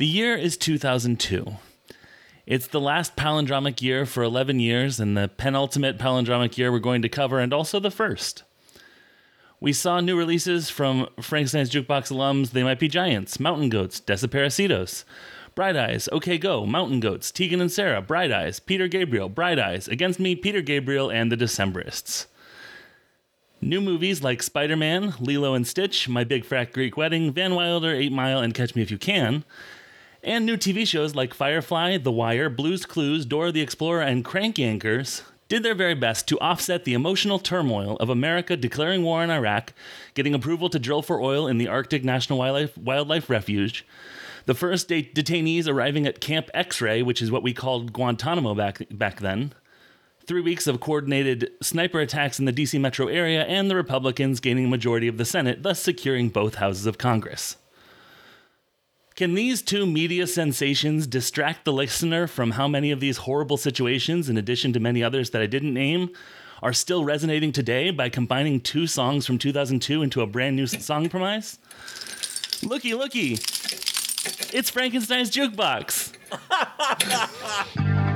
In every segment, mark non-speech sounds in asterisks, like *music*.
The year is 2002. It's the last palindromic year for 11 years and the penultimate palindromic year we're going to cover, and also the first. We saw new releases from Frank Frankenstein's Jukebox alums They Might Be Giants, Mountain Goats, Desaparecidos, Bright Eyes, OK Go, Mountain Goats, Tegan and Sara, Bright Eyes, Peter Gabriel, Bright Eyes, Against Me, Peter Gabriel, and the Decemberists. New movies like Spider Man, Lilo and Stitch, My Big Fat Greek Wedding, Van Wilder, 8 Mile, and Catch Me If You Can. And new TV shows like Firefly, The Wire, Blues Clues, Dora the Explorer, and Crank Yankers did their very best to offset the emotional turmoil of America declaring war in Iraq, getting approval to drill for oil in the Arctic National Wildlife, Wildlife Refuge, the first de- detainees arriving at Camp X Ray, which is what we called Guantanamo back, back then, three weeks of coordinated sniper attacks in the DC metro area, and the Republicans gaining a majority of the Senate, thus securing both houses of Congress. Can these two media sensations distract the listener from how many of these horrible situations, in addition to many others that I didn't name, are still resonating today by combining two songs from 2002 into a brand new song premise? Looky, looky! It's Frankenstein's Jukebox! *laughs*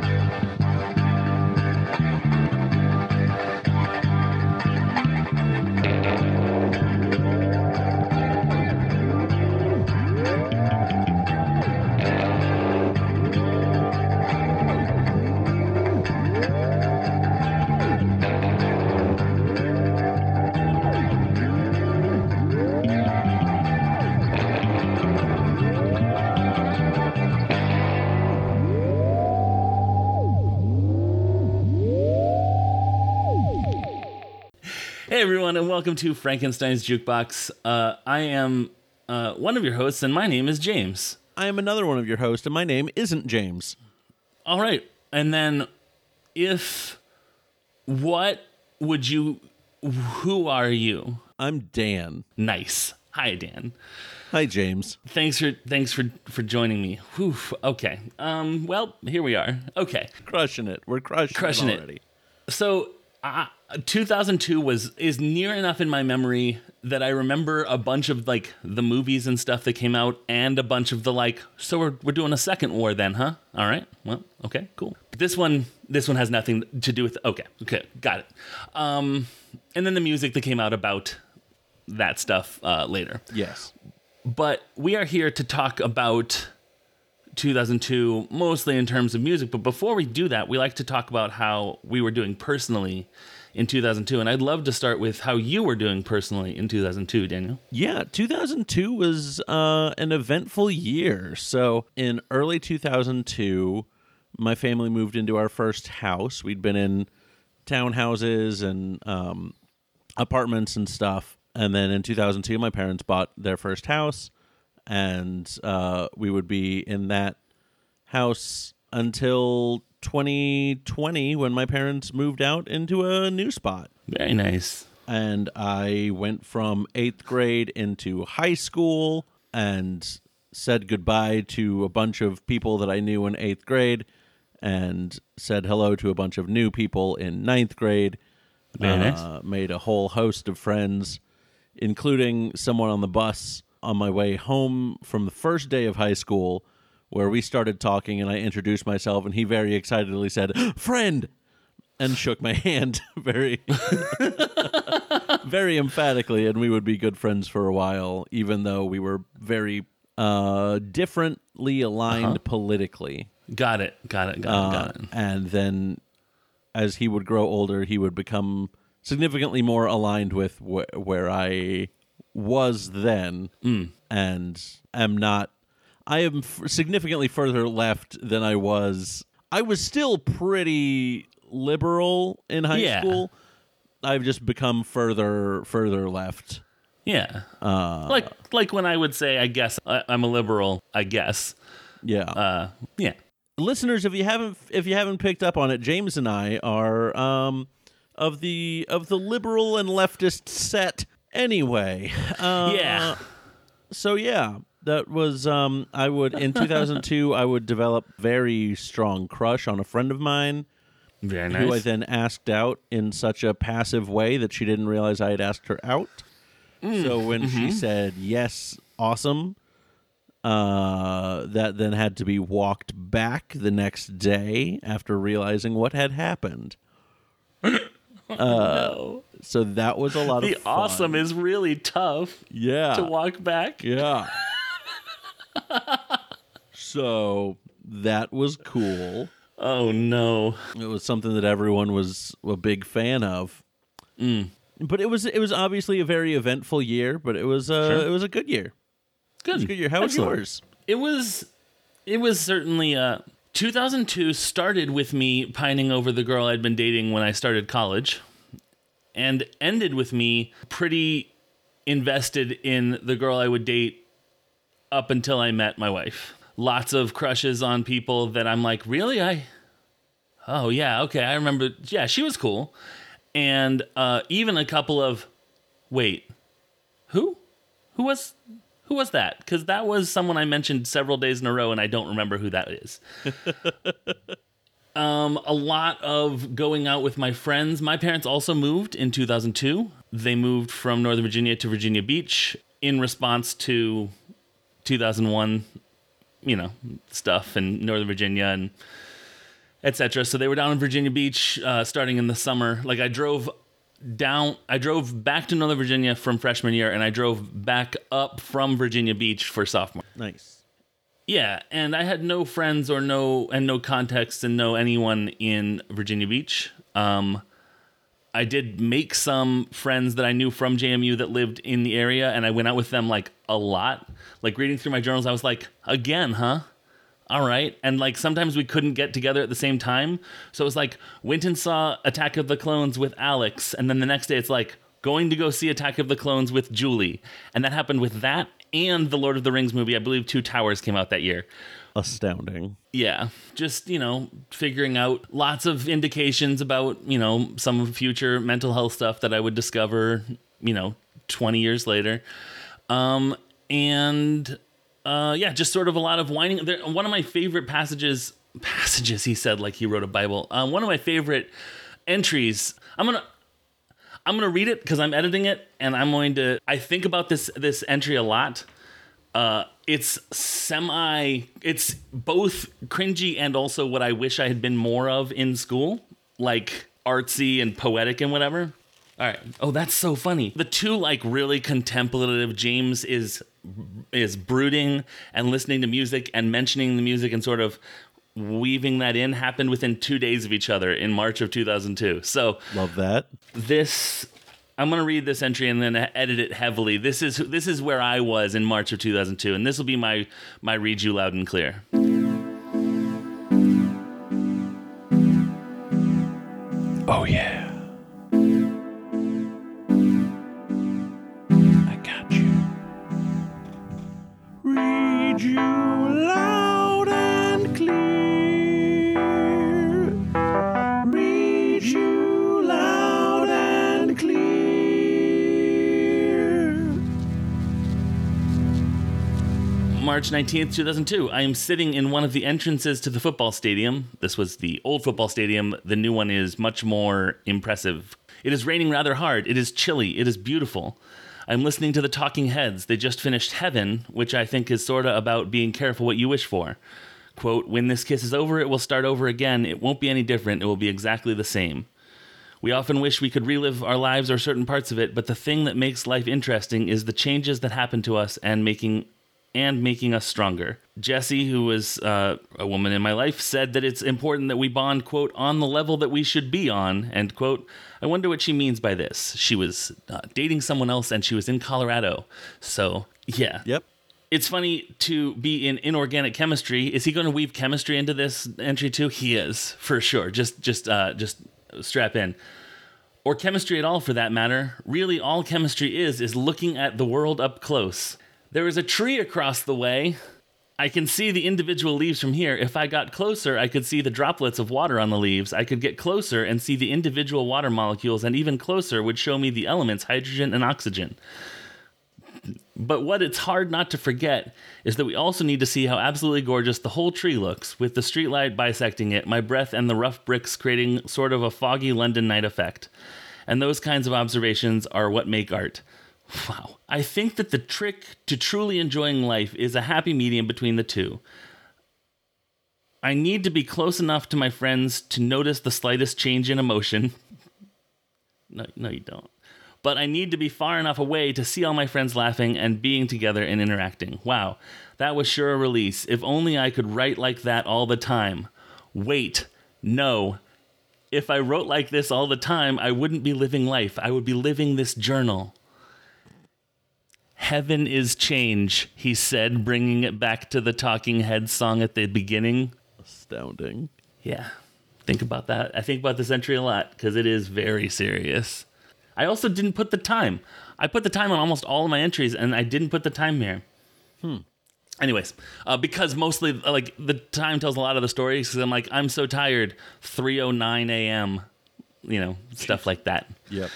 everyone, and welcome to Frankenstein's Jukebox. Uh, I am uh, one of your hosts, and my name is James. I am another one of your hosts, and my name isn't James. All right, and then if what would you? Who are you? I'm Dan. Nice. Hi, Dan. Hi, James. Thanks for thanks for for joining me. Whew. Okay. Um. Well, here we are. Okay. Crushing it. We're crushing, Crushing it it. already. So, uh, 2002 was is near enough in my memory that I remember a bunch of like the movies and stuff that came out, and a bunch of the like. So we're we're doing a second war then, huh? All right. Well, okay, cool. This one this one has nothing to do with. Okay, okay, got it. Um, and then the music that came out about that stuff uh, later. Yes. But we are here to talk about 2002, mostly in terms of music. But before we do that, we like to talk about how we were doing personally in 2002. And I'd love to start with how you were doing personally in 2002, Daniel. Yeah, 2002 was uh, an eventful year. So, in early 2002, my family moved into our first house. We'd been in townhouses and um, apartments and stuff. And then in 2002, my parents bought their first house, and uh, we would be in that house until 2020 when my parents moved out into a new spot Very nice. and I went from eighth grade into high school and said goodbye to a bunch of people that I knew in eighth grade and said hello to a bunch of new people in ninth grade. Very nice. Uh, made a whole host of friends, including someone on the bus on my way home from the first day of high school where we started talking and I introduced myself and he very excitedly said, "Friend." And shook my *laughs* hand very very emphatically and we would be good friends for a while even though we were very uh differently aligned politically. Got it. Got it. Got it. Uh, Got it. and then as he would grow older, he would become significantly more aligned with wh- where I was then, Mm. and am not. I am f- significantly further left than I was. I was still pretty liberal in high Yeah. school. I've just become further further left. Yeah. Uh, like like when I would say, I guess I, I'm a liberal. I guess. yeah. Uh. Yeah. listeners, if you haven't if you haven't picked up on it, James and I are um, of the of the liberal and leftist set. Anyway, uh, Yeah. So yeah, that was um, I would in 2002 *laughs* I would develop very strong crush on a friend of mine Very who I then asked out in such a passive way that she didn't realize I had asked her out. Mm, So when she mm-hmm. said yes, awesome, uh, that then had to be walked back the next day after realizing what had happened. *laughs* no. So that was a lot The of fun. awesome is really tough yeah. to walk back. Yeah. *laughs* so that was cool. Oh no. It was something that everyone was a big fan of. Mm. But it was it was obviously a very eventful year, but it was uh, Sure. it was a good year. It was a Good. good year. How was yours? It was it was certainly uh 2002 started with me pining over the girl I'd been dating when I started college and ended with me pretty invested in the girl I would date up until I met my wife. Lots of crushes on people that I'm like, "Really? I Oh yeah, okay. I remember yeah, she was cool." And uh even a couple of wait, who? Who was who was that? Because that was someone I mentioned several days in a row, and I don't remember who that is. *laughs* um, a lot of going out with my friends. My parents also moved in 2002. They moved from Northern Virginia to Virginia Beach in response to 2001, you know, stuff in Northern Virginia and etc. So they were down in Virginia Beach uh, starting in the summer. Like I drove down I drove back to Northern Virginia from freshman year and I drove back up from Virginia Beach for sophomore. Nice. Yeah, and I had no friends or no and no context and no anyone in Virginia Beach. Um I did make some friends that I knew from JMU that lived in the area and I went out with them like a lot. Like reading through my journals I was like, "Again, huh?" all right. And like sometimes we couldn't get together at the same time. So it was like went and saw Attack of the Clones with Alex. And then the next day it's like going to go see Attack of the Clones with Julie. And that happened with that and the Lord of the Rings movie. I believe Two Towers came out that year. Astounding. Yeah. Just, you know, figuring out lots of indications about, you know, some future mental health stuff that I would discover, you know, 20 years later. Um, and uh, yeah, just sort of a lot of whining. There, one of my favorite passages, passages, he said, like he wrote a Bible. Um, one of my favorite entries. I'm gonna, I'm gonna read it because I'm editing it, and I'm going to. I think about this this entry a lot. Uh, it's semi. It's both cringy and also what I wish I had been more of in school, like artsy and poetic and whatever. All right. Oh, that's so funny. The two like really contemplative. James is is brooding and listening to music and mentioning the music and sort of weaving that in happened within two days of each other in March of 2002. So Love that. this I'm going to read this entry and then edit it heavily. This is this is where I was in March of 2002 and this will be my my read you loud and clear. Oh yeah. March 19th, 2002. I am sitting in one of the entrances to the football stadium. This was the old football stadium. The new one is much more impressive. It is raining rather hard. It is chilly. It is beautiful. I'm listening to the Talking Heads. They just finished Heaven, which I think is sort of about being careful what you wish for. Quote, When this kiss is over, it will start over again. It won't be any different. It will be exactly the same. We often wish we could relive our lives or certain parts of it, but the thing that makes life interesting is the changes that happen to us and making and making us stronger. Jessie, who was uh, a woman in my life, said that it's important that we bond, quote, on the level that we should be on, end quote. I wonder what she means by this. She was uh, dating someone else and she was in Colorado. So, yeah. Yep. It's funny to be in inorganic chemistry. Is he going to weave chemistry into this entry too? He is, for sure. Just, just, uh, just strap in or chemistry at all for that matter. Really, all chemistry is is looking at the world up close. There is a tree across the way. I can see the individual leaves from here. If I got closer, I could see the droplets of water on the leaves. I could get closer and see the individual water molecules, and even closer would show me the elements hydrogen and oxygen. But what it's hard not to forget is that we also need to see how absolutely gorgeous the whole tree looks, with the streetlight bisecting it, my breath and the rough bricks creating sort of a foggy London night effect. And those kinds of observations are what make art. Wow. I think that the trick to truly enjoying life is a happy medium between the two. I need to be close enough to my friends to notice the slightest change in emotion. *laughs* No, no, you don't. But I need to be far enough away to see all my friends laughing and being together and interacting. Wow, that was sure a release. If only I could write like that all the time. Wait, no. If I wrote like this all the time, I wouldn't be living life. I would be living this journal. Heaven is change, he said, bringing it back to the Talking Head song at the beginning. Astounding. Yeah. Think about that. I think about this entry a lot because it is very serious. I also didn't put the time. I put the time on almost all of my entries and I didn't put the time here. Hmm. Anyways, uh, because mostly like the time tells a lot of the stories because I'm like, I'm so tired. 3.09 a.m., you know, stuff like that Yep.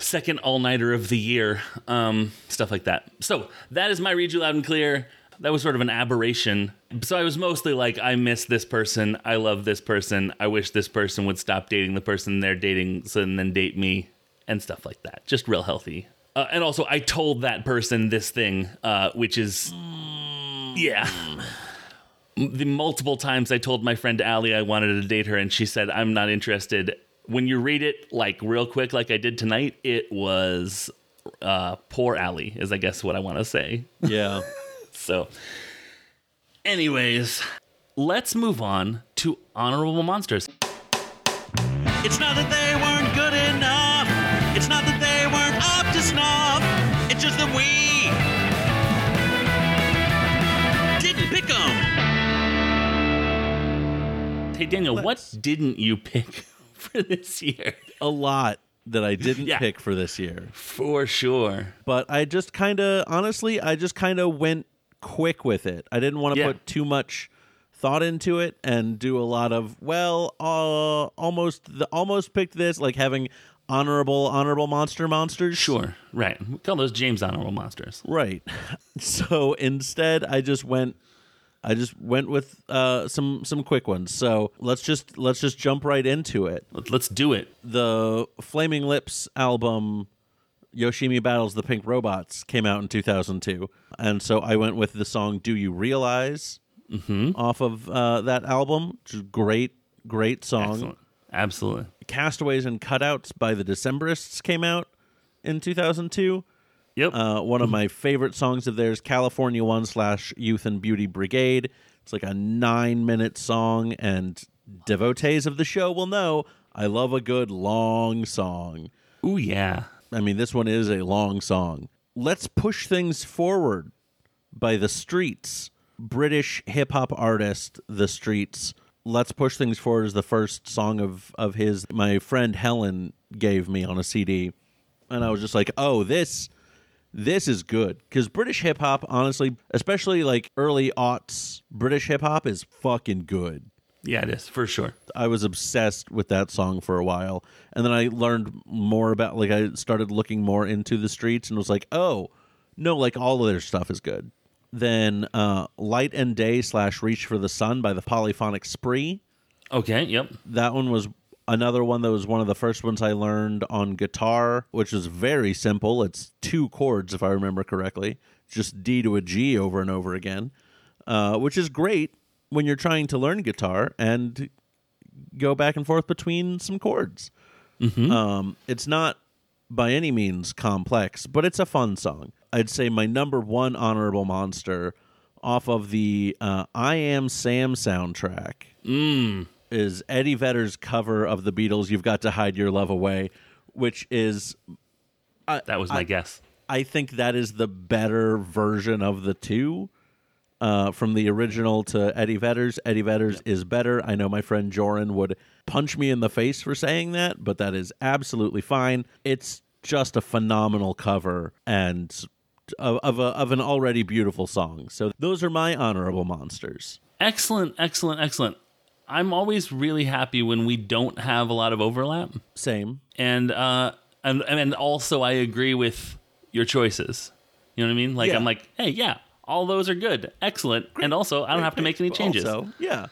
Second all nighter of the year, um, stuff like that. So that is my read you loud and clear. That was sort of an aberration. So I was mostly like, I miss this person. I love this person. I wish this person would stop dating the person they're dating, so and then date me, and stuff like that. Just real healthy. Uh, and also, I told that person this thing, uh, which is, yeah. The multiple times I told my friend Allie I wanted to date her, and she said, I'm not interested. When you read it like real quick, like I did tonight, it was uh, poor Allie, is I guess what I want to say. Yeah. *laughs* So, anyways, let's move on to honorable monsters. it's not that they weren't good enough. It's not that they weren't up to snuff. It's just that we didn't pick them. Hey, Daniel, what didn't you pick for this year? A lot that I didn't Yeah. pick for this year. For sure. but I just kind of honestly, I just kind of went quick with it. I didn't want to Yeah. put too much thought into it and do a lot of well, uh, almost the almost picked this like having honorable honorable monster monsters. Sure. Right. We call those James honorable monsters. Right. *laughs* So instead, I just went. I just went with uh, some some quick ones. So let's just let's just jump right into it. Let- Let's do it. the Flaming Lips album Yoshimi Battles the Pink Robots came out in 2002. And so I went with the song Do You Realize off of uh, that album, which is a great, great song. Excellent. Absolutely. Castaways and Cutouts by the Decemberists came out in 2002. Yep. Uh, one of my favorite songs of theirs, California One slash Youth and Beauty Brigade. It's like a nine minute song, and devotees of the show will know I love a good long song. Ooh, yeah. I mean, this one is a long song. Let's Push Things Forward by The Streets, British hip hop artist, The Streets. Let's Push Things Forward is the first song of, of his my friend Helen gave me on a CD. And I was just like, oh, this this is good. Because British hip hop, honestly, especially like early aughts, British hip hop is fucking good. Yeah, it is for sure. I was obsessed with that song for a while. And then I learned more about like I started looking more into the streets and was like, oh, no, like all of their stuff is good. Then uh Light and Day slash Reach for the Sun by the Polyphonic Spree. Okay. Yep. That one was another one that was one of the first ones I learned on guitar, which is very simple. It's two chords, if I remember correctly, just D to a G over and over again, uh, which is great when you're trying to learn guitar and go back and forth between some chords. Um, it's not by any means complex, but it's a fun song. I'd say my number one honorable monster off of the uh, I Am Sam soundtrack is Eddie Vedder's cover of the Beatles' "You've Got to Hide Your Love Away," which is That was my guess. I think that is the better version of the two. Uh, from the original to Eddie Vedder's, Eddie Vedder's is better. I know my friend Joran would punch me in the face for saying that, but that is absolutely fine. It's just a phenomenal cover and of, of, a, of an already beautiful song. So those are my honorable monsters. Excellent. Excellent. Excellent. I'm always really happy when we don't have a lot of overlap, Same. and uh, and and also I agree with your choices. You know what I mean? Like Yeah. I'm like, hey, yeah, all those are good, excellent, and also I don't have to make any changes. Also, yeah.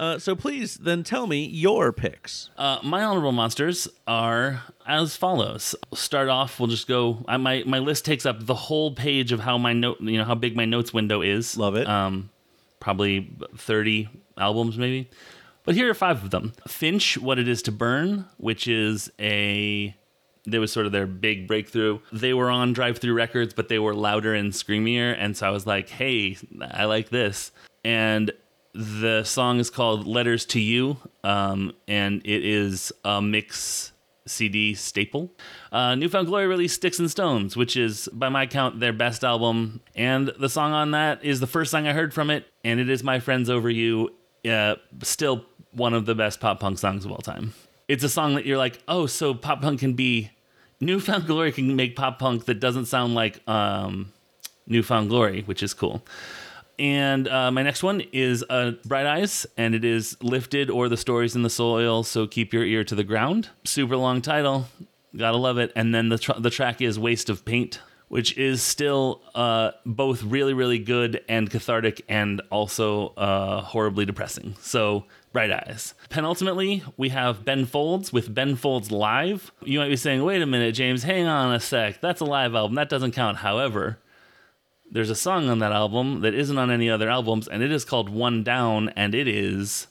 Uh, so please then tell me your picks. Uh, my honorable monsters are as follows. Start off. We'll just go. I, my my list takes up the whole page of how my note. You know how big my notes window is. Love it. Um, probably thirty albums, maybe. But here are five of them Finch, What It Is to Burn, which is a. There was sort of their big breakthrough. They were on Drive-Thru Records, but they were louder and screamier. And so I was like, hey, I like this. And the song is called Letters to You, um, and it is a mix CD staple. Uh, Newfound Glory released Sticks and Stones, which is, by my count, their best album. And the song on that is the first song I heard from it, and it is My Friends Over You, uh, still one of the best pop punk songs of all time. It's a song that you're like, oh, so pop punk can be. Newfound *laughs* Glory can make pop punk that doesn't sound like um, Newfound Glory, which is cool. And uh, my next one is uh, Bright Eyes, and it is Lifted or The Stories in the Soil, so keep your ear to the ground. Super long title, gotta love it. And then the, tr- the track is Waste of Paint, which is still uh, both really, really good and cathartic and also uh, horribly depressing. So, Bright Eyes. Penultimately, we have Ben Folds with Ben Folds Live. You might be saying, wait a minute, James, hang on a sec. That's a live album. That doesn't count. However, there's a song on that album that isn't on any other albums, and it is called One Down, and it is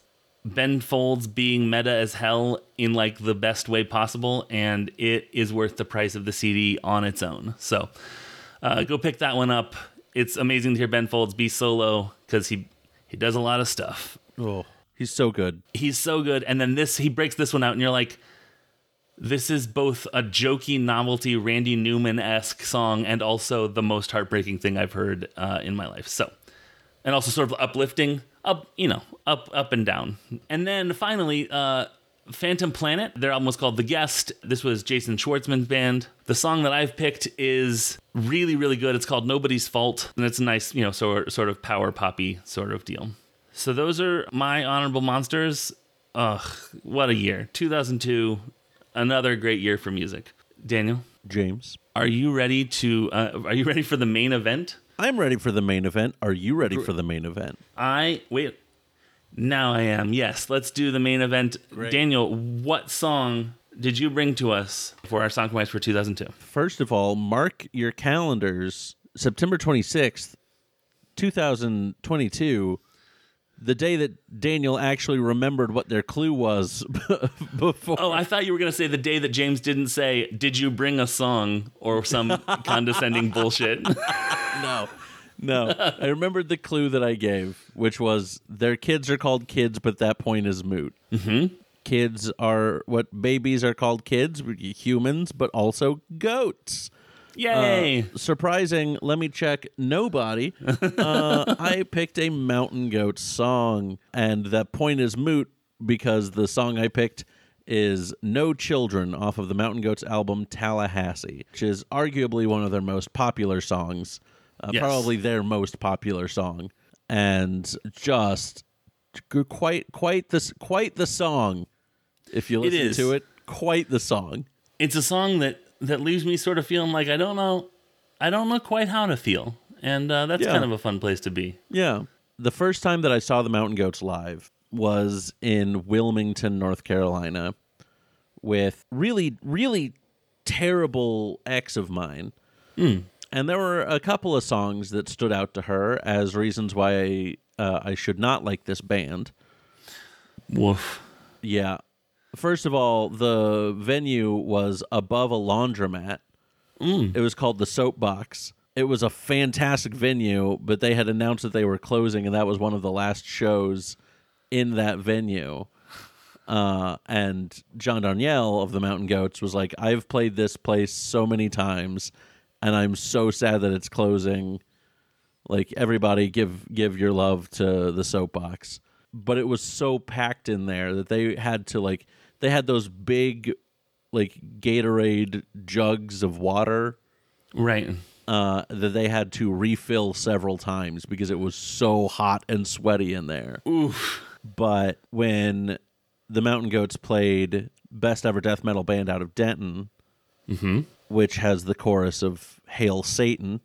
Ben Folds being meta as hell in like the best way possible, and it is worth the price of the CD on its own. So uh, go pick that one up. It's amazing to hear Ben Folds be solo because he he does a lot of stuff. Oh, he's so good. He's so good, and then this he breaks this one out, and you're like, this is both a jokey novelty Randy Newman esque song and also the most heartbreaking thing I've heard uh, in my life. So, and also sort of uplifting, up you know, up up and down. And then finally, uh, Phantom Planet. Their album was called The Guest. This was Jason Schwartzman's band. The song that I've picked is really really good. It's called Nobody's Fault, and it's a nice you know sort sort of power poppy sort of deal. So those are my honorable monsters. Ugh, what a year! 2002 another great year for music. Daniel, James, are you ready to? Uh, are you ready for the main event? I'm ready for the main event. Are you ready for the main event? I wait. Now I am. Yes, let's do the main event. Great. Daniel, what song did you bring to us for our song compromise for 2002? First of all, mark your calendars. September 26th, 2022, the day that Daniel actually remembered what their clue was *laughs* before. Oh, I thought you were going to say the day that James didn't say, "Did you bring a song?" or some *laughs* condescending bullshit. *laughs* no. No. I remembered the clue that I gave, which was their kids are called kids, but that point is moot. Mm-hmm. Kids are what babies are called kids, humans, but also goats. Yay! Uh, surprising. Let me check. Nobody. *laughs* Uh, I picked a Mountain Goat song, and that point is moot because the song I picked is No Children off of the Mountain Goats album Tallahassee, which is arguably one of their most popular songs. Uh, Yes. Probably their most popular song, and just quite quite this quite the song. If you listen is. to it, quite the song. it's a song that that leaves me sort of feeling like I don't know, I don't know quite how to feel, and uh, that's Yeah. kind of a fun place to be. Yeah. The first time that I saw the Mountain Goats live was in Wilmington, North Carolina, with really, really terrible ex of mine. And there were a couple of songs that stood out to her as reasons why I, uh, I should not like this band. Woof. Yeah. First of all, the venue was above a laundromat. It was called the Soapbox. It was a fantastic venue, but they had announced that they were closing, and that was one of the last shows in that venue. Uh, and John Darnielle of the Mountain Goats was like, I've played this place so many times, and I'm so sad that it's closing. Like everybody, give give your love to the Soapbox. But it was so packed in there that they had to like they had those big like Gatorade jugs of water Right. uh, that they had to refill several times because it was so hot and sweaty in there. Oof. But when the Mountain Goats played Best Ever Death Metal Band out of Denton, which has the chorus of Hail Satan,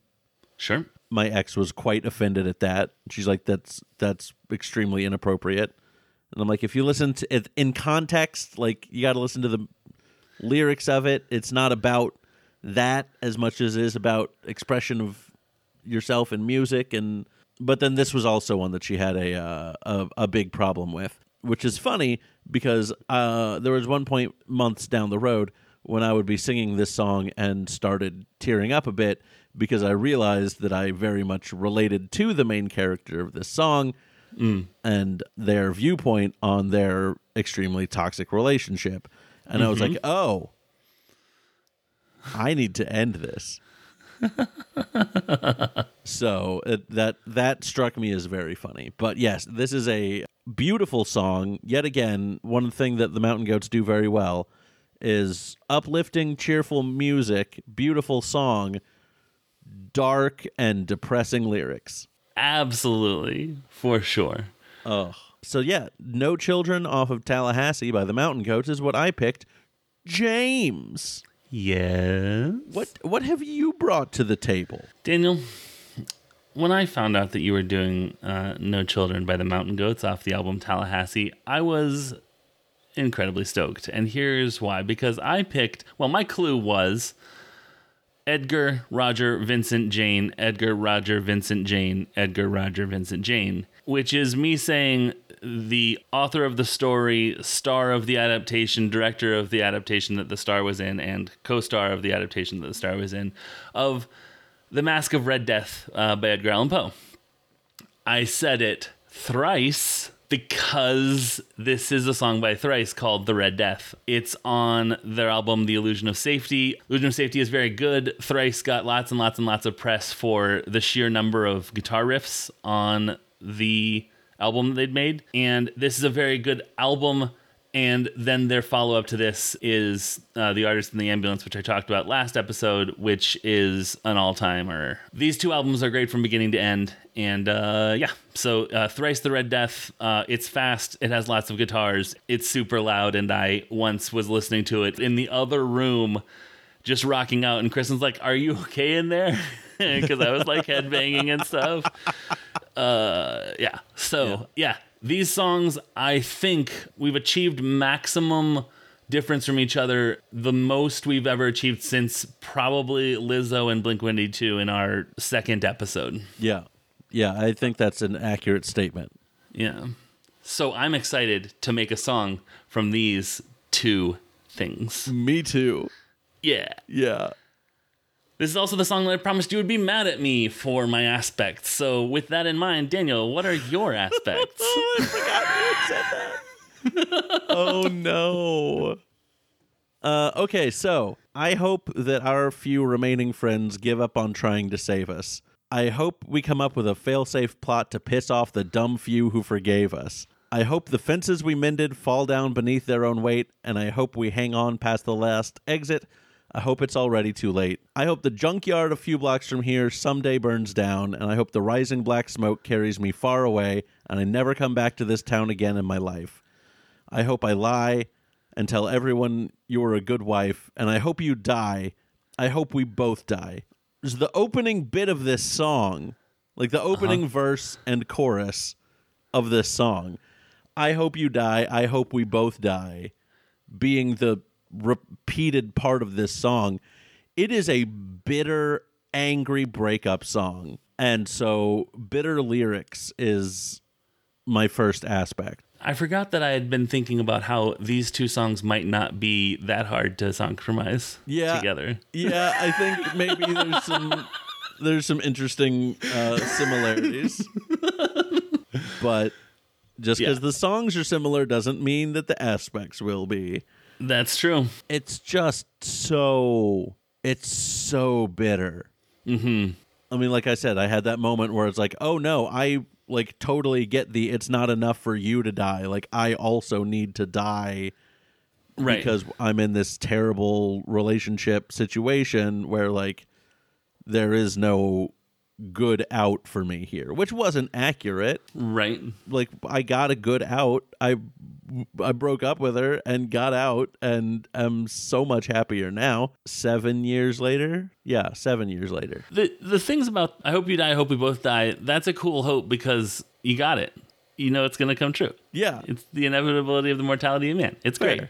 Sure. my ex was quite offended at that. She's like, "That's that's extremely inappropriate." And I'm like, "If you listen to it in context, like you got to listen to the lyrics of it. It's not about that as much as it is about expression of yourself in music and but then this was also one that she had a uh, a, a big problem with, which is funny because uh, there was one point months down the road when I would be singing this song and started tearing up a bit because I realized that I very much related to the main character of this song mm. and their viewpoint on their extremely toxic relationship. And I was mm-hmm. like, oh, I need to end this. *laughs* so it, that that struck me as very funny. But yes, this is a beautiful song. Yet again, one thing that the Mountain Goats do very well is uplifting, cheerful music, beautiful song, dark and depressing lyrics. Absolutely, for sure. Oh. So yeah, No Children off of Tallahassee by the Mountain Goats is what I picked. James, Yes. what what have you brought to the table? Daniel, when I found out that you were doing uh, No Children by the Mountain Goats off the album Tallahassee, I was incredibly stoked. And here's why because I picked, well, my clue was Edgar, Roger, Vincent, Jane, Edgar, Roger, Vincent, Jane, Edgar, Roger, Vincent, Jane, which is me saying the author of the story, star of the adaptation, director of the adaptation that the star was in, and co star of the adaptation that the star was in, of The Masque of Red Death uh, by Edgar Allan Poe. I said it thrice because this is a song by Thrice called The Red Death. It's on their album The Illusion of Safety. Illusion of Safety is very good. Thrice got lots and lots and lots of press for the sheer number of guitar riffs on the album that they'd made. And this is a very good album. And then their follow up to this is uh, The Artist in the Ambulance, which I talked about last episode, which is an all timer. These two albums are great from beginning to end. And uh, yeah, so uh, Thrice the Red Death, uh, it's fast, it has lots of guitars, it's super loud. And I once was listening to it in the other room, just rocking out. And Kristen's like, Are you okay in there? *laughs* Because I was like headbanging and stuff. Uh, yeah. So yeah. these songs, I think we've achieved maximum difference from each other, the most we've ever achieved since probably Lizzo and Blink 182 in our second episode. Yeah. Yeah, I think that's an accurate statement. Yeah. So I'm excited to make a song from these two things. Me too. Yeah. Yeah. This is also the song that I promised you would be mad at me for my aspects. So, with that in mind, Daniel, what are your aspects? *laughs* Oh, I forgot you said that. *laughs* oh no. Uh, okay, so I hope that our few remaining friends give up on trying to save us. I hope we come up with a failsafe plot to piss off the dumb few who forgave us. I hope the fences we mended fall down beneath their own weight, and I hope we hang on past the last exit. I hope it's already too late. I hope the junkyard a few blocks from here someday burns down, and I hope the rising black smoke carries me far away, and I never come back to this town again in my life. I hope I lie and tell everyone you're a good wife, and I hope you die. I hope we both die. The opening bit of this song, like the uh-huh. opening verse and chorus of this song. I hope you die. I hope we both die. Being the repeated part of this song, it is a bitter, angry breakup song. And so, bitter lyrics is my first aspect. I forgot that I had been thinking about how these two songs might not be that hard to synchronize Yeah. together. Yeah, I think maybe there's *laughs* some there's some interesting uh, similarities, but just because Yeah. the songs are similar doesn't mean that the aspects will be. That's true. It's just so it's so bitter. Mm-hmm. I mean, like I said, I had that moment where it's like, oh no, I like totally get the it's not enough for you to die. Like I also need to die Right. because I'm in this terrible relationship situation where like there is no good out for me here, which wasn't accurate. right. Like I got a good out. I I broke up with her and got out and I'm so much happier now. 7 years later? Yeah, 7 years later. The the things about I hope you die, I hope we both die. That's a cool hope because you got it. You know it's gonna come true. Yeah. It's the inevitability of the mortality of man. It's great.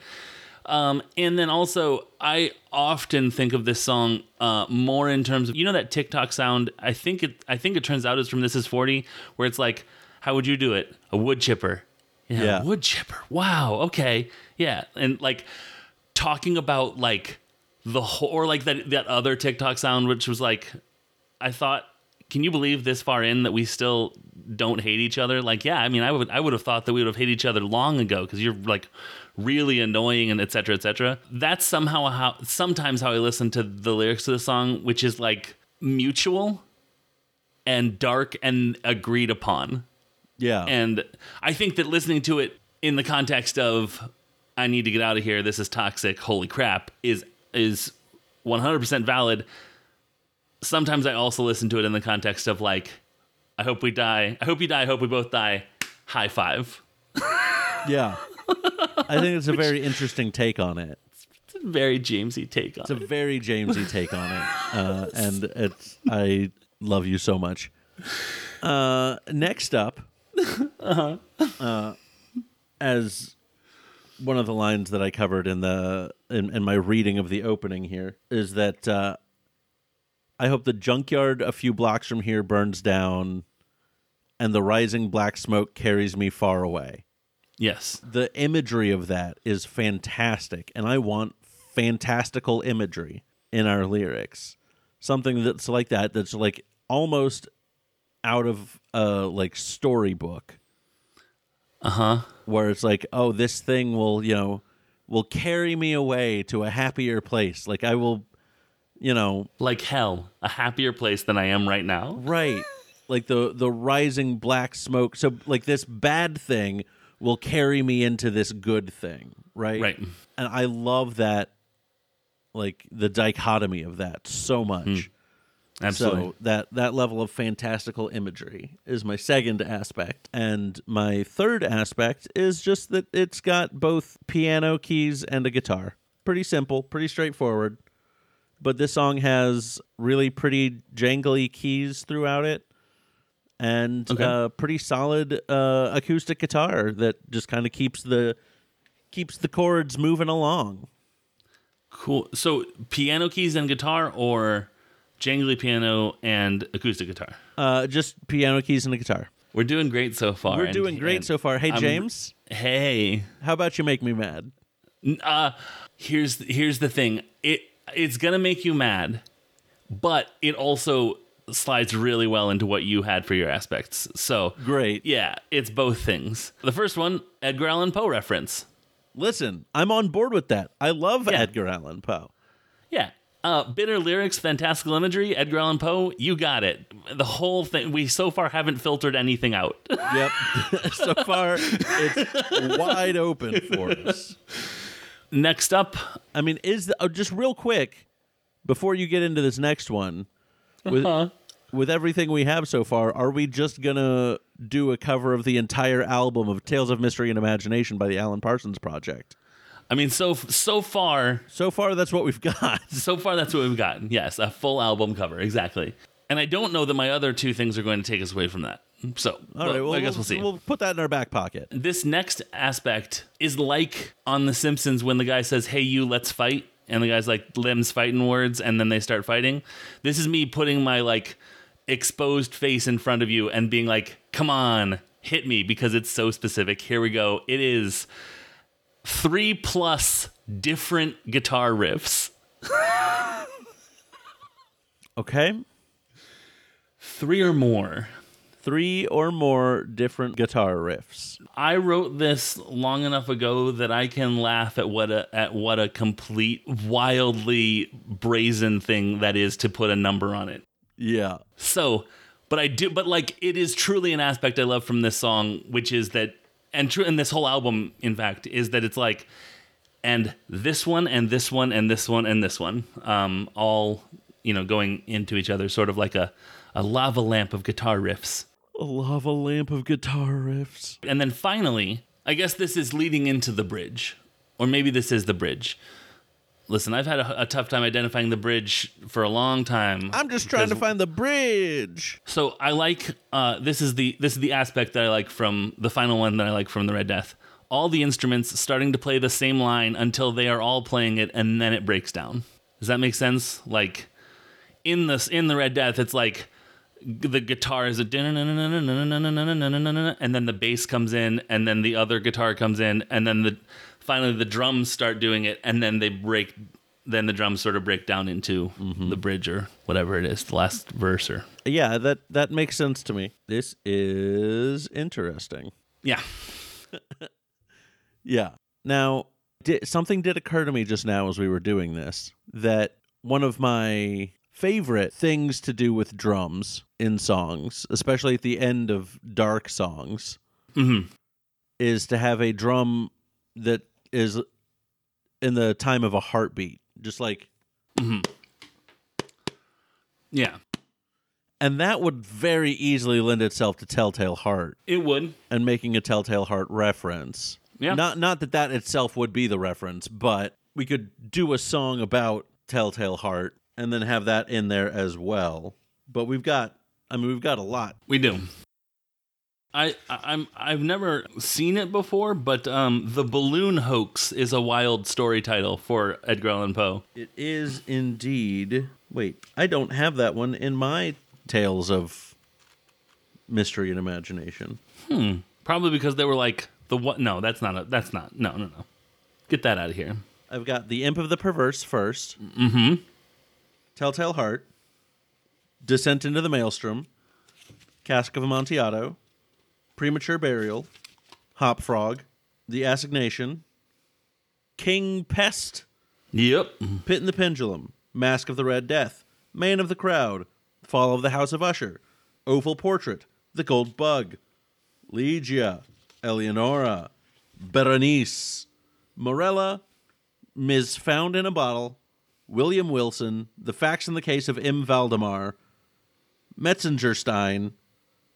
Um, and then also, I often think of this song uh, more in terms of you know that TikTok sound. I think it. I think it turns out is from This Is Forty, where it's like, "How would you do it? A wood chipper." Yeah, Yeah. wood chipper. Wow. Okay. Yeah, and like talking about like the whole, or like that that other TikTok sound, which was like, I thought, can you believe this far in that we still don't hate each other? Like, yeah, I mean, I would I would have thought that we would have hated each other long ago because you're like really annoying and etc. Cetera, etc. Cetera. That's somehow how sometimes how I listen to the lyrics of the song, which is like mutual and dark and agreed upon. Yeah. And I think that listening to it in the context of I need to get out of here, this is toxic, holy crap, is is 100% valid. Sometimes I also listen to it in the context of like I hope we die. I hope you die. I hope we both die. High five. *laughs* yeah. I think it's a very interesting take on it. It's a very Jamesy take on It's a it. very Jamesy take on it, *laughs* uh, and it's I love you so much. Uh, next up, *laughs* uh, as one of the lines that I covered in the in, in my reading of the opening here is that uh, I hope the junkyard a few blocks from here burns down, and the rising black smoke carries me far away Yes. the imagery of that is fantastic and i want fantastical imagery in our lyrics something that's like that that's like almost out of a like storybook Uh-huh. where it's like oh this thing will you know will carry me away to a happier place like i will you know Like hell, a happier place than I am right now. right. Like the the rising black smoke. So like this bad thing will carry me into this good thing right? Right. and i love that like the dichotomy of that so hmm. much. Absolutely. so that that level of fantastical imagery is my second aspect. And my third aspect is just that it's got both piano keys and a guitar. Pretty simple pretty straightforward but this song has really pretty jangly keys throughout it and Okay. uh, pretty solid uh, acoustic guitar that just kind of keeps the keeps the chords moving along Cool. So piano keys and guitar or jangly piano and acoustic guitar? uh, just piano keys and a guitar We're doing great so far. we're and- doing great so far hey I'm- james Hey. how about you make me mad Uh here's here's the thing. It it's going to make you mad, but it also slides really well into what you had for your aspects. So, great yeah, it's both things. The first one, Edgar Allan Poe reference. listen i'm on board with that i love Yeah. edgar allan poe Yeah. Uh, bitter lyrics, fantastical imagery, Edgar Allan Poe, you got it. The whole thing, we so far haven't filtered anything out. yep *laughs* so far it's *laughs* wide open for us Next up, I mean, is the, oh, just real quick before you get into this next one with Uh-huh. with everything we have so far, are we just gonna do a cover of the entire album of Tales of Mystery and Imagination by the Alan Parsons Project? I mean, so so far, So far, that's what we've got. *laughs* so far that's what we've gotten. Yes, a full album cover, exactly. And I don't know that my other two things are going to take us away from that. So, All right, well, I guess we'll see. We'll put that in our back pocket. this next aspect is like on The Simpsons when the guy says, "Hey, you, let's fight," and the guy's like limbs fighting words, and then they start fighting. This is me putting my like exposed face in front of you and being like, "Come on, hit me," because it's so specific. Here we go. It is three plus different guitar riffs. *laughs* Okay, Three or more. Three or more different guitar riffs. I wrote this long enough ago that I can laugh at what a at what a complete wildly brazen thing that is to put a number on it. Yeah, So, but I do but like it is truly an aspect I love from this song which is that and true and this whole album in fact is that it's like and this one and this one and this one and this one um all you know going into each other sort of like a a lava lamp of guitar riffs. A lava lamp of guitar riffs. And then finally, I guess this is leading into the bridge, or maybe this is the bridge. Listen, I've had a, a tough time identifying the bridge for a long time. I'm just trying to find the bridge. So I like uh, this is the this is the aspect that I like from the final one that I like from the Red Death. all the instruments starting to play the same line until they are all playing it and then it breaks down. Does that make sense? Like in this in the Red Death, it's like the guitar is a and then the bass comes in and then the other guitar comes in and then the finally the drums start doing it and then they break then the drums sort of break down into the bridge or whatever it is the last verse or Yeah, that that makes sense to me. This is interesting. yeah Yeah. Now, di- something did occur to me just now as we were doing this that one of my favorite things to do with drums in songs, especially at the end of dark songs, Mhm. is to have a drum that is in the time of a heartbeat, just like, yeah and that would very easily lend itself to Telltale Heart it would and making a Telltale Heart reference. Yeah. Not not that that itself would be the reference, but we could do a song about Telltale Heart and then have that in there as well. But we've got I mean we've got a lot. We do. I I'm I've never seen it before, but um, the balloon hoax is a wild story title for Edgar Allan Poe. It is indeed. Wait, I don't have that one in my tales of mystery and imagination. Hmm. Probably because they were like the what? No, that's not a. That's not. No, no, no. Get that out of here. I've got The Imp of the Perverse 1st Mm-hmm. Telltale Heart. Descent into the Maelstrom. Cask of Amontillado. Premature Burial. Hop Frog. The Assignation. King Pest. Yep. Pit in the Pendulum. Masque of the Red Death. Man of the Crowd. Fall of the House of Usher. Oval Portrait. The Gold Bug. Ligeia. Eleonora. Berenice. Morella. Ms. Found in a Bottle. William Wilson. The Facts in the Case of M. Valdemar. Metzingerstein.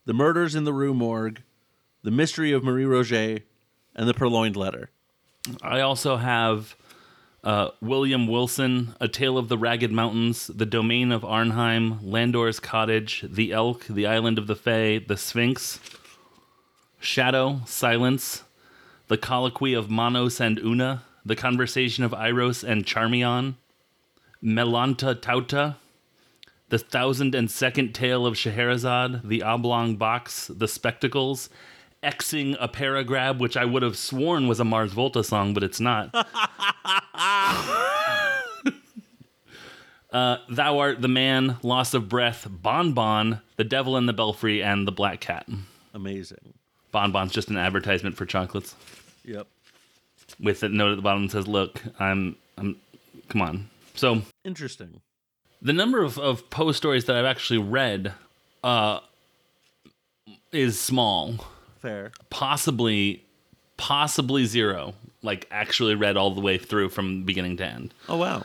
The Murders in the Rue Morgue. The Mystery of Marie Roget. And The Purloined Letter. I also have uh, William Wilson, A Tale of the Ragged Mountains, The Domain of Arnheim, Landor's Cottage, The Elk, The Island of the Fay, The Sphinx, Shadow, Silence, The Colloquy of Monos and Una, The Conversation of Eiros and Charmion, Mellonta Tauta, The Thousand and Second Tale of Scheherazade, The Oblong Box, The Spectacles, Xing a Paragrab, which I would have sworn was a Mars Volta song, but it's not. *laughs* uh, Thou Art the Man, Loss of Breath, Bon Bon, The Devil in the Belfry, and The Black Cat. Amazing. Bon Bon's just an advertisement for chocolates Yep. with a note at the bottom that says, Look, I'm, I'm, come on. So Interesting. the number of, of Poe stories that I've actually read uh, is small. Fair. possibly possibly zero like actually read all the way through from beginning to end Oh wow.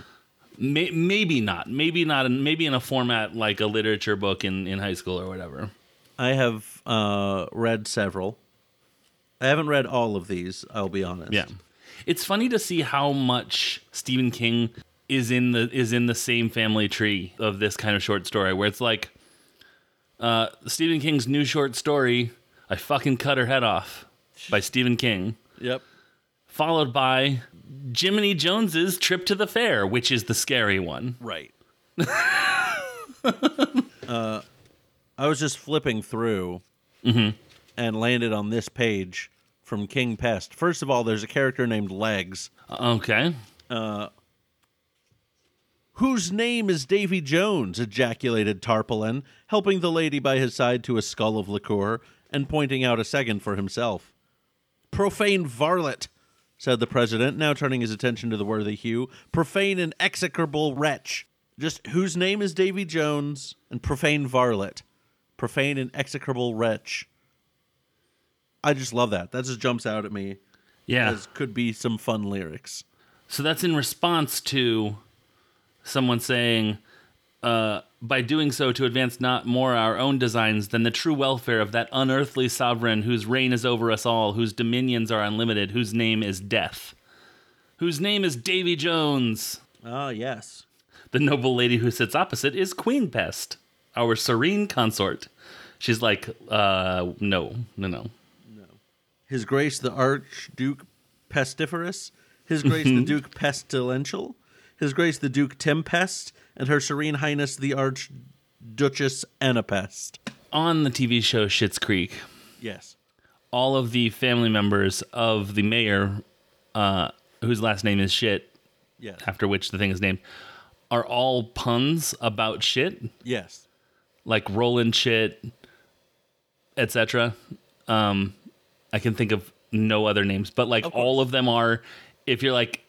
May- maybe not maybe not in, maybe in a format like a literature book in, in high school or whatever I have uh, read several. I haven't read all of these. I'll be honest. yeah it's funny to see how much stephen king is in the is in the same family tree of this kind of short story where it's like uh, stephen king's new short story i fucking cut her head off by stephen king Yep. followed by Jiminy Jones's Trip to the Fair, which is the scary one. Right. *laughs* uh, I was just flipping through and landed on this page from King Pest. First of all, there's a character named Legs, Okay. Whose name is Davy Jones, ejaculated Tarpaulin, helping the lady by his side to a skull of liqueur and pointing out a second for himself. Profane varlet, said the president, now turning his attention to the worthy Hugh. Profane and execrable wretch. Just whose name is Davy Jones and profane varlet. Profane and execrable wretch. I just love that. That just jumps out at me Yeah. as could be some fun lyrics. So that's in response to someone saying, uh, by doing so to advance not more our own designs than the true welfare of that unearthly sovereign whose reign is over us all, whose dominions are unlimited, whose name is death, whose name is Davy Jones. Ah, yes. The noble lady who sits opposite is Queen Pest, our serene consort. She's like, uh, no, no, no. His Grace the Archduke Pestiferous, His Grace the *laughs* Duke Pestilential, His Grace the Duke Tempest, and Her Serene Highness the Archduchess Anapest. On the TV show Schitt's Creek, Yes. all of the family members of the mayor, uh, whose last name is Shit, Yes. after which the thing is named, are all puns about shit, Yes. like Roland shit, etc. Um, I can think of no other names, but like all of them are. If you're like,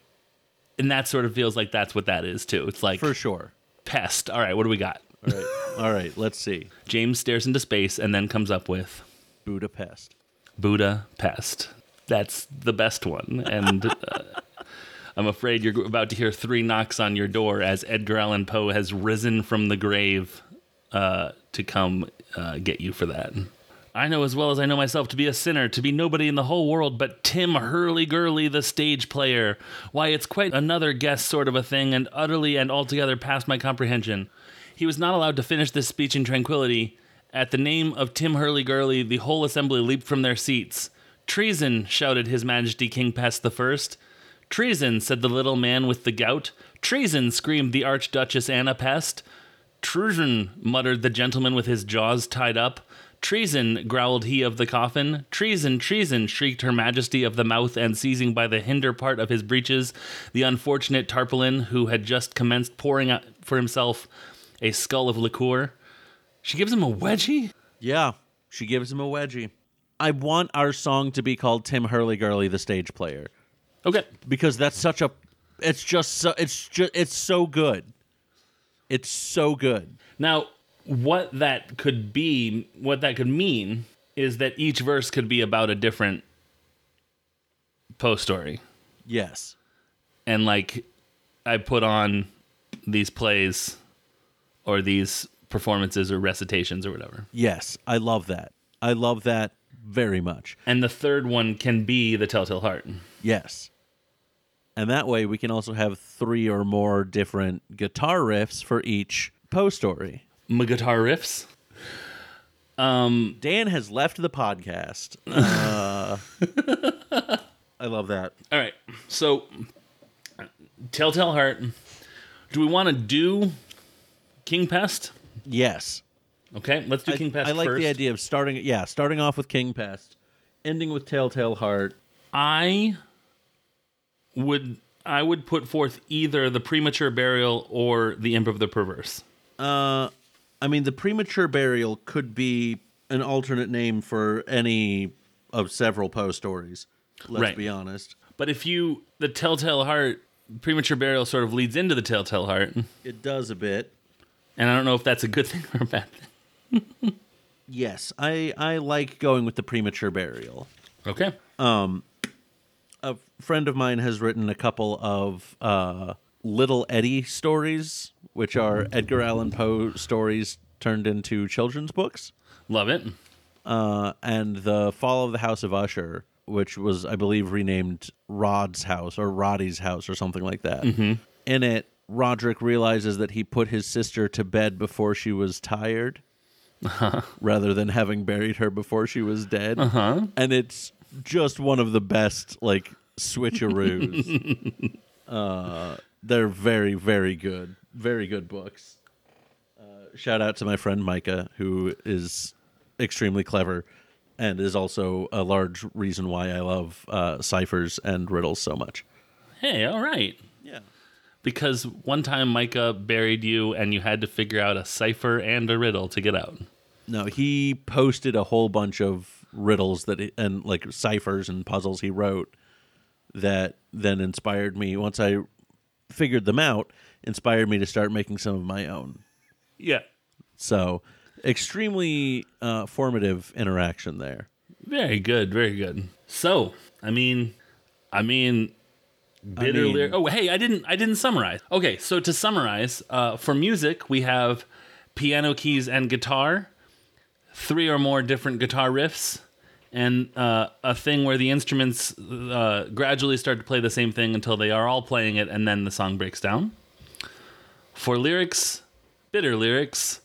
and that sort of feels like that's what that is too. It's like For sure. pest. All right, what do we got? All right. All right. Let's see. *laughs* James stares into space and then comes up with Budapest. Buddha pest. That's the best one, and uh, *laughs* I'm afraid you're about to hear three knocks on your door as Edgar Allan Poe has risen from the grave uh, to come uh, get you for that. I know as well as I know myself to be a sinner, to be nobody in the whole world but Tim Hurlygurly, the stage player. Why, it's quite another guest sort of a thing, and utterly and altogether past my comprehension. He was not allowed to finish this speech in tranquility. At the name of Tim Hurlygurly, the whole assembly leaped from their seats. Treason! shouted His Majesty King Pest the First. Treason! said the little man with the gout. Treason! screamed the Archduchess Anapest. Treason! muttered the gentleman with his jaws tied up. Treason! growled he of the coffin. Treason! Treason! shrieked Her Majesty of the mouth, and seizing by the hinder part of his breeches the unfortunate tarpaulin who had just commenced pouring out for himself a skull of liqueur. She gives him a wedgie? Yeah. She gives him a wedgie. I want our song to be called Tim Hurlygurly, the stage player, Okay. because that's such a. It's just so. It's just. It's so good. It's so good. Now, what that could be, what that could mean, is that each verse could be about a different post story. Yes. And like, I put on these plays or these performances or recitations or whatever. Yes. I love that. I love that very much. And the third one can be the Telltale Heart. Yes. And that way we can also have three or more different guitar riffs for each Poe story. My guitar riffs. Um, Dan has left the podcast. *laughs* Uh, I love that. all right. So, Telltale Heart. Do we want to do King Pest? Yes. Okay, let's do I, King Pest I like first. the idea of starting yeah, starting off with King Pest, ending with Telltale Heart. I would I would put forth either the premature burial or the imp of the perverse. Uh I mean the premature burial could be an alternate name for any of several Poe stories. Let's Right. be honest. But if you the Telltale Heart premature burial sort of leads into the Telltale Heart, It does a bit. and I don't know if that's a good thing or a bad thing. Yes, I I like going with the premature burial. Okay. Um, a friend of mine has written a couple of uh, Little Eddie stories, which are Edgar Allan Poe stories turned into children's books, Love it. uh, and The Fall of the House of Usher, which was, I believe, renamed Rod's House or Roddy's House or something like that. In it, Roderick realizes that he put his sister to bed before she was tired. rather than having buried her before she was dead. Huh? and it's just one of the best like switcheroos. *laughs* uh, they're very, very good, very good books. Uh, shout out to my friend Micah, who is extremely clever and is also a large reason why I love uh, ciphers and riddles so much. Hey, all right. Yeah. Because one time Micah buried you and you had to figure out a cipher and a riddle to get out. No, he posted a whole bunch of riddles that he, and like ciphers and puzzles he wrote that then inspired me once I figured them out, inspired me to start making some of my own. Yeah. So, extremely uh, formative interaction there. Very good, very good. So, I mean, I mean, bitter mean- lyric. Oh, hey, I didn't, I didn't summarize. Okay, so to summarize, uh, for music we have piano keys and guitar, three or more different guitar riffs, and uh, a thing where the instruments uh, gradually start to play the same thing until they are all playing it, and then the song breaks down. For lyrics, bitter lyrics,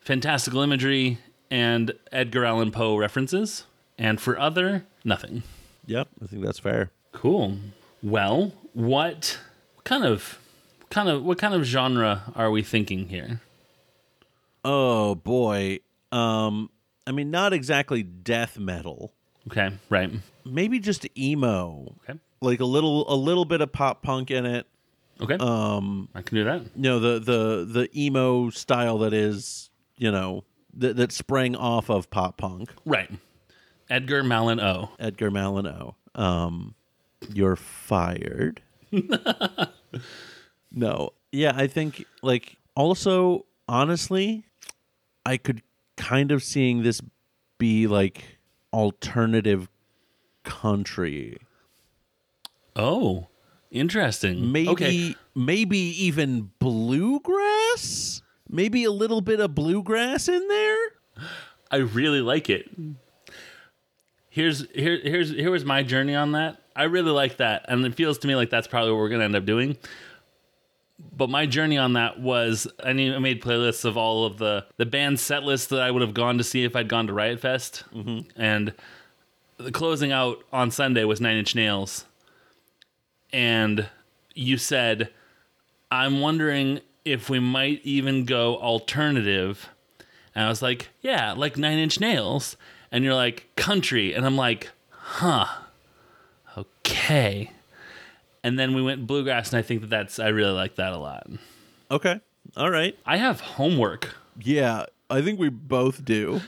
fantastical imagery, and Edgar Allan Poe references. And for other, Nothing. Yep, I think that's fair. Cool. Well, what kind of kind of what kind of genre are we thinking here? Oh boy. Um I mean not exactly death metal. Okay, right. Maybe just emo. Okay. Like a little a little bit of pop punk in it. Okay. Um I can do that. You know, the the the emo style that is, you know, that that sprang off of pop punk. Right. Edgar Malin O. Edgar Malin O. Um you're fired. *laughs* no. Yeah, I think like also honestly, I could kind of seeing this be like alternative country. Oh, interesting. Maybe okay. maybe even bluegrass? Maybe a little bit of bluegrass in there? I really like it. Here's here here's here was my journey on that. I really like that, and it feels to me like that's probably what we're gonna end up doing. But my journey on that was I made playlists of all of the the band set lists that I would have gone to see if I'd gone to Riot Fest, mm-hmm. and the closing out on Sunday was Nine Inch Nails, and you said, "I'm wondering if we might even go alternative," and I was like, "Yeah, like Nine Inch Nails." and you're like country. And i'm like huh. Okay and then we went bluegrass and i think that that's i really like that a lot Okay. All right. i have homework Yeah, I think we both do.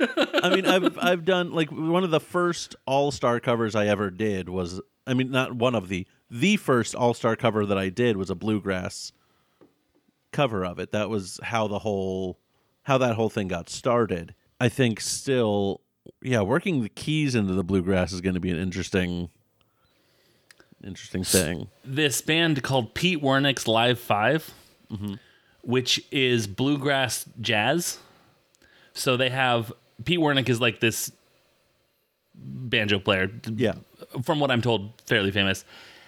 I mean, I've *laughs* I've done like one of the first All Star covers I ever did was I mean not one of the the first All Star cover that I did was a bluegrass cover of it. That was how the whole how that whole thing got started. I think still, yeah, working the keys into the bluegrass is going to be an interesting, interesting thing. This band called Pete Wernick's Live 5 mm-hmm. which is bluegrass jazz. So they have Pete Wernick is like this banjo player. Yeah. From what I'm told, fairly famous.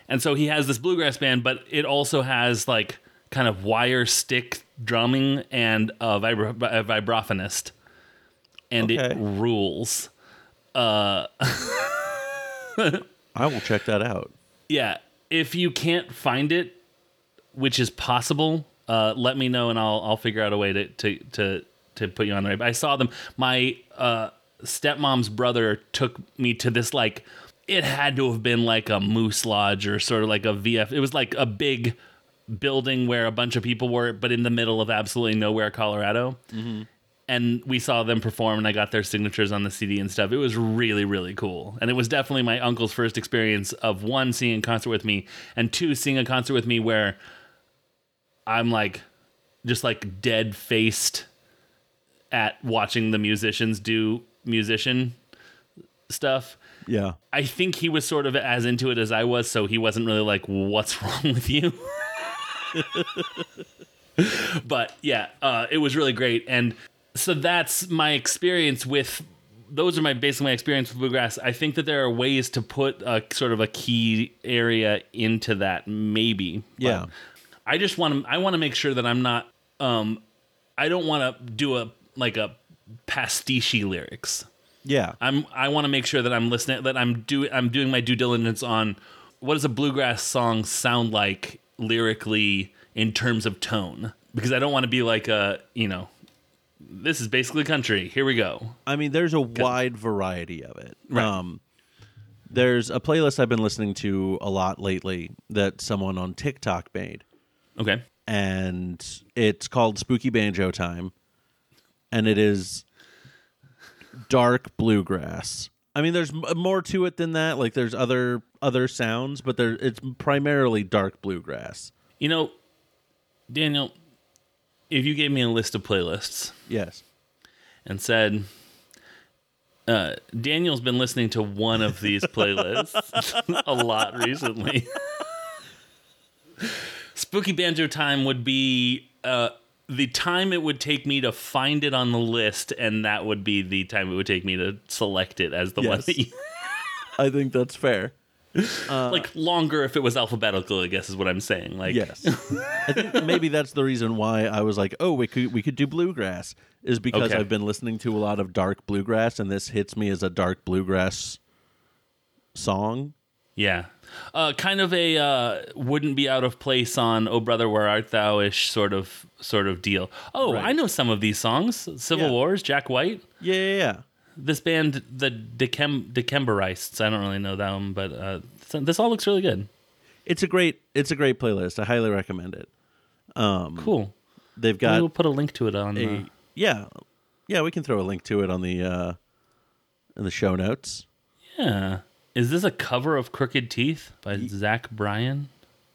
And so he has this bluegrass band, but it also has like kind of wire stick drumming and a, vibra- a vibraphonist and okay. it rules. Uh, *laughs* I will check that out. Yeah, if you can't find it, which is possible, uh, let me know and I'll I'll figure out a way to to to, to put you on the right. I saw them. My uh, stepmom's brother took me to this like it had to have been like a moose lodge or sort of like a VF. It was like a big building where a bunch of people were, but in the middle of absolutely nowhere, Colorado. Mm-hmm and we saw them perform and I got their signatures on the CD and stuff. It was really, really cool. And it was definitely my uncle's first experience of one, seeing a concert with me, and two, seeing a concert with me where I'm like, just like dead faced at watching the musicians do musician stuff. Yeah. I think he was sort of as into it as I was, so he wasn't really like, what's *laughs* wrong with you? *laughs* but yeah, uh, it was really great. And so that's my experience with those are my basically my experience with bluegrass. I think that there are ways to put a sort of a key area into that, maybe. Yeah. I just want to. I want to make sure that I'm not. Um, I don't want to do a like a pastiche lyrics. Yeah. I'm. I want to make sure that I'm listening. That I'm doing. I'm doing my due diligence on what does a bluegrass song sound like lyrically in terms of tone. Because I don't want to be like a you know this is basically country. Here we go. I mean, there's a wide variety of it. Right. Um, there's a playlist I've been listening to a lot lately that someone on TikTok made. Okay. And it's called Spooky Banjo Time. And it is dark bluegrass. I mean, there's more to it than that. Like, there's other other sounds, but there it's primarily dark bluegrass. You know, Daniel, if you gave me a list of playlists, yes, and said, uh, Daniel's been listening to one of these *laughs* playlists *laughs* a lot recently. Spooky Banjo Time would be uh, the time it would take me to find it on the list, and that would be the time it would take me to select it as the yes. one. I think that's fair. *laughs* like longer if it was alphabetical, I guess is what I'm saying. Like Yes, *laughs* I think maybe that's the reason why I was like, oh, we could we could do bluegrass, is because Okay. I've been listening to a lot of dark bluegrass, and this hits me as a dark bluegrass song. Yeah. Uh, kind of a uh, wouldn't be out of place on "Oh Brother, Where Art Thou" ish sort of sort of deal. Oh, Right. I know some of these songs. Civil Yeah. Wars, Jack White. Yeah, yeah, yeah. This band, the Decem- Decemberists. I don't really know them, but uh, this all looks really good. It's a great it's a great playlist. I highly recommend it. Cool. They've got we'll put a link to it on. a Uh, yeah yeah we can throw a link to it on the uh in the show notes. yeah. Is this a cover of "Crooked Teeth" by Zach Bryan?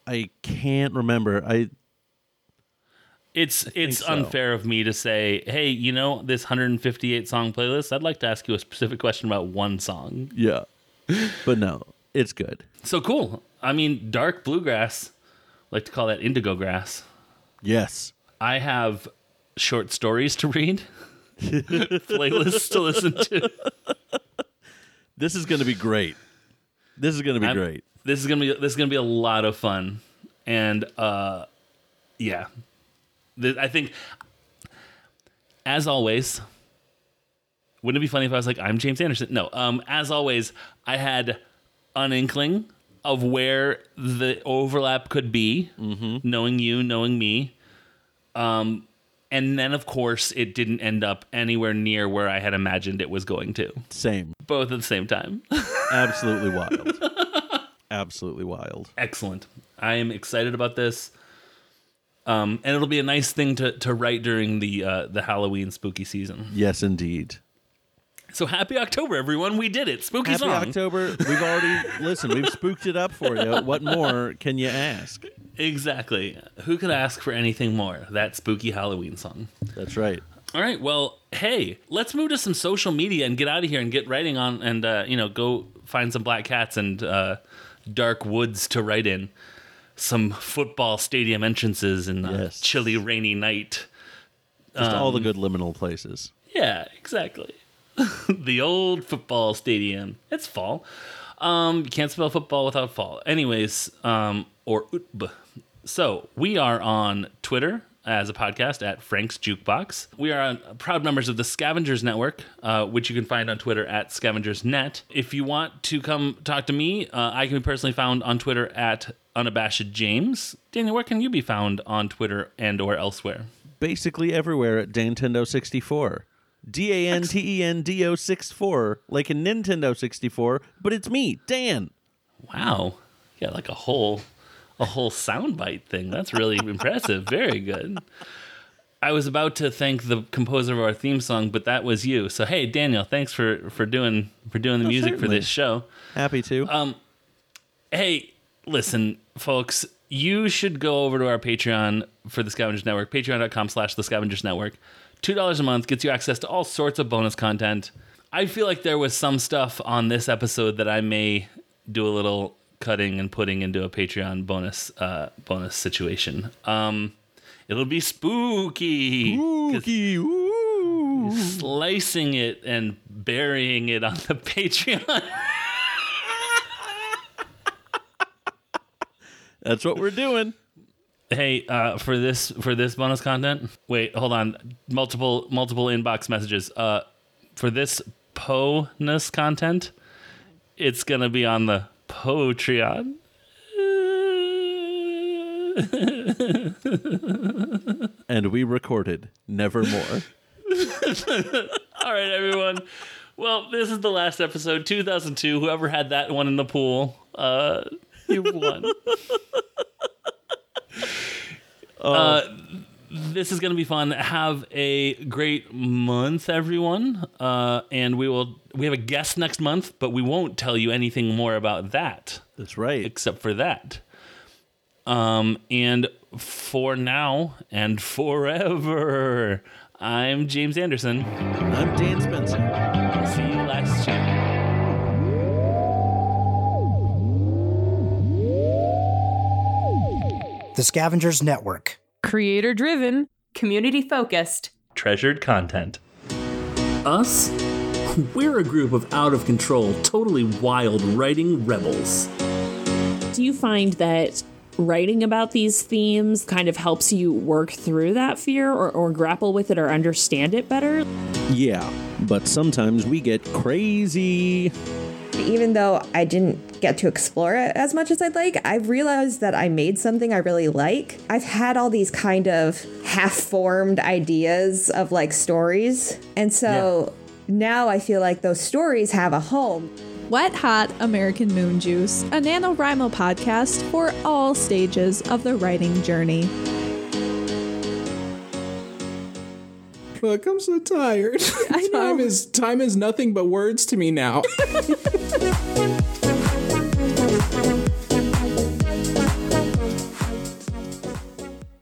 I can't remember. I It's it's so. unfair of me to say, hey, you know this 158 song playlist. I'd like to ask you a specific question about one song. yeah, but no, it's good. So cool. I mean, dark bluegrass. I like to call that indigo grass. Yes, I have short stories to read, *laughs* playlists to listen to. this is going to be great. This is going to be I'm- great. This is gonna be this is gonna be a lot of fun, and uh, yeah, I think as always. Wouldn't it be funny if I was like, I'm James Anderson? No. Um, as always, I had an inkling of where the overlap could be, knowing you, knowing me. Um, and then, of course, it didn't end up anywhere near where I had imagined it was going to, Same, both at the same time. *laughs* absolutely wild. Absolutely wild. Excellent. I am excited about this. Um, and it'll be a nice thing to, to write during the uh, the Halloween spooky season. Yes, indeed. So happy October, everyone! We did it. Spooky Happy song. October. We've already *laughs* listen. We've spooked it up for you. What more can you ask? Exactly. Who could ask for anything more? That spooky Halloween song. That's right. All right. Well, hey, let's move to some social media and get out of here and get writing on and uh, you know go find some black cats and uh, dark woods to write in. Some football stadium entrances in a Yes. chilly, rainy night. Just all Um, the good liminal places. Yeah, exactly. *laughs* the old football stadium. It's fall. Um, you can't spell football without fall. Anyways, um, or utb. So we are on Twitter as a podcast at Frank's Jukebox. We are on, proud members of the Scavengers Network, uh, which you can find on Twitter at Scavengers Net. If you want to come talk to me, uh, I can be personally found on Twitter at unabashed James. Daniel, where can you be found on Twitter and or elsewhere? Basically everywhere at Dantendo 64. D A N T E N D O 64, like a Nintendo 64, but it's me, Dan. Wow. Yeah, like a whole a whole soundbite thing. That's really *laughs* impressive. Very good. I was about to thank the composer of our theme song, but that was you. So hey, Daniel, thanks for for doing for doing the music for this show. Happy to. Um, hey, listen, folks, you should go over to our Patreon for the Scavengers Network, patreon.com slash the Scavengers Network. $2 a month gets you access to all sorts of bonus content. I feel like there was some stuff on this episode that I may do a little cutting and putting into a Patreon bonus uh, bonus situation. Um, it'll be spooky. Spooky, ooh. Slicing it and burying it on the *laughs* Patreon. That's what we're doing. Hey, uh, for this for this bonus content, wait, hold on. Multiple multiple inbox messages. Uh, for this bonus content, it's gonna be on the Patreon. *laughs* And we recorded Nevermore. *laughs* All right, everyone. Well, this is the last episode, 2002. Whoever had that one in the pool, uh, you won. *laughs* uh, this is going to be fun. Have a great month, everyone. Uh, and we will. We have a guest next month, but we won't tell you anything more about that That's right. except for that. Um, and for now and forever, I'm James Anderson. I'm Dan Spencer. See you last year. The Scavengers Network. Creator driven. Community focused. Treasured content. Us? We're a group of out of control, totally wild writing rebels. Do you find that writing about these themes kind of helps you work through that fear or, or grapple with it or understand it better? Yeah, but sometimes we get crazy. Even though I didn't get to explore it as much as I'd like, I've realized that I made something I really like. I've had all these kind of half formed ideas of like stories. And so now I feel like those stories have a home. Wet Hot American Moon Juice, a NaNoWriMo podcast for all stages of the writing journey. Look, I'm so tired. *laughs* I know. Time is time is nothing but words to me now. *laughs*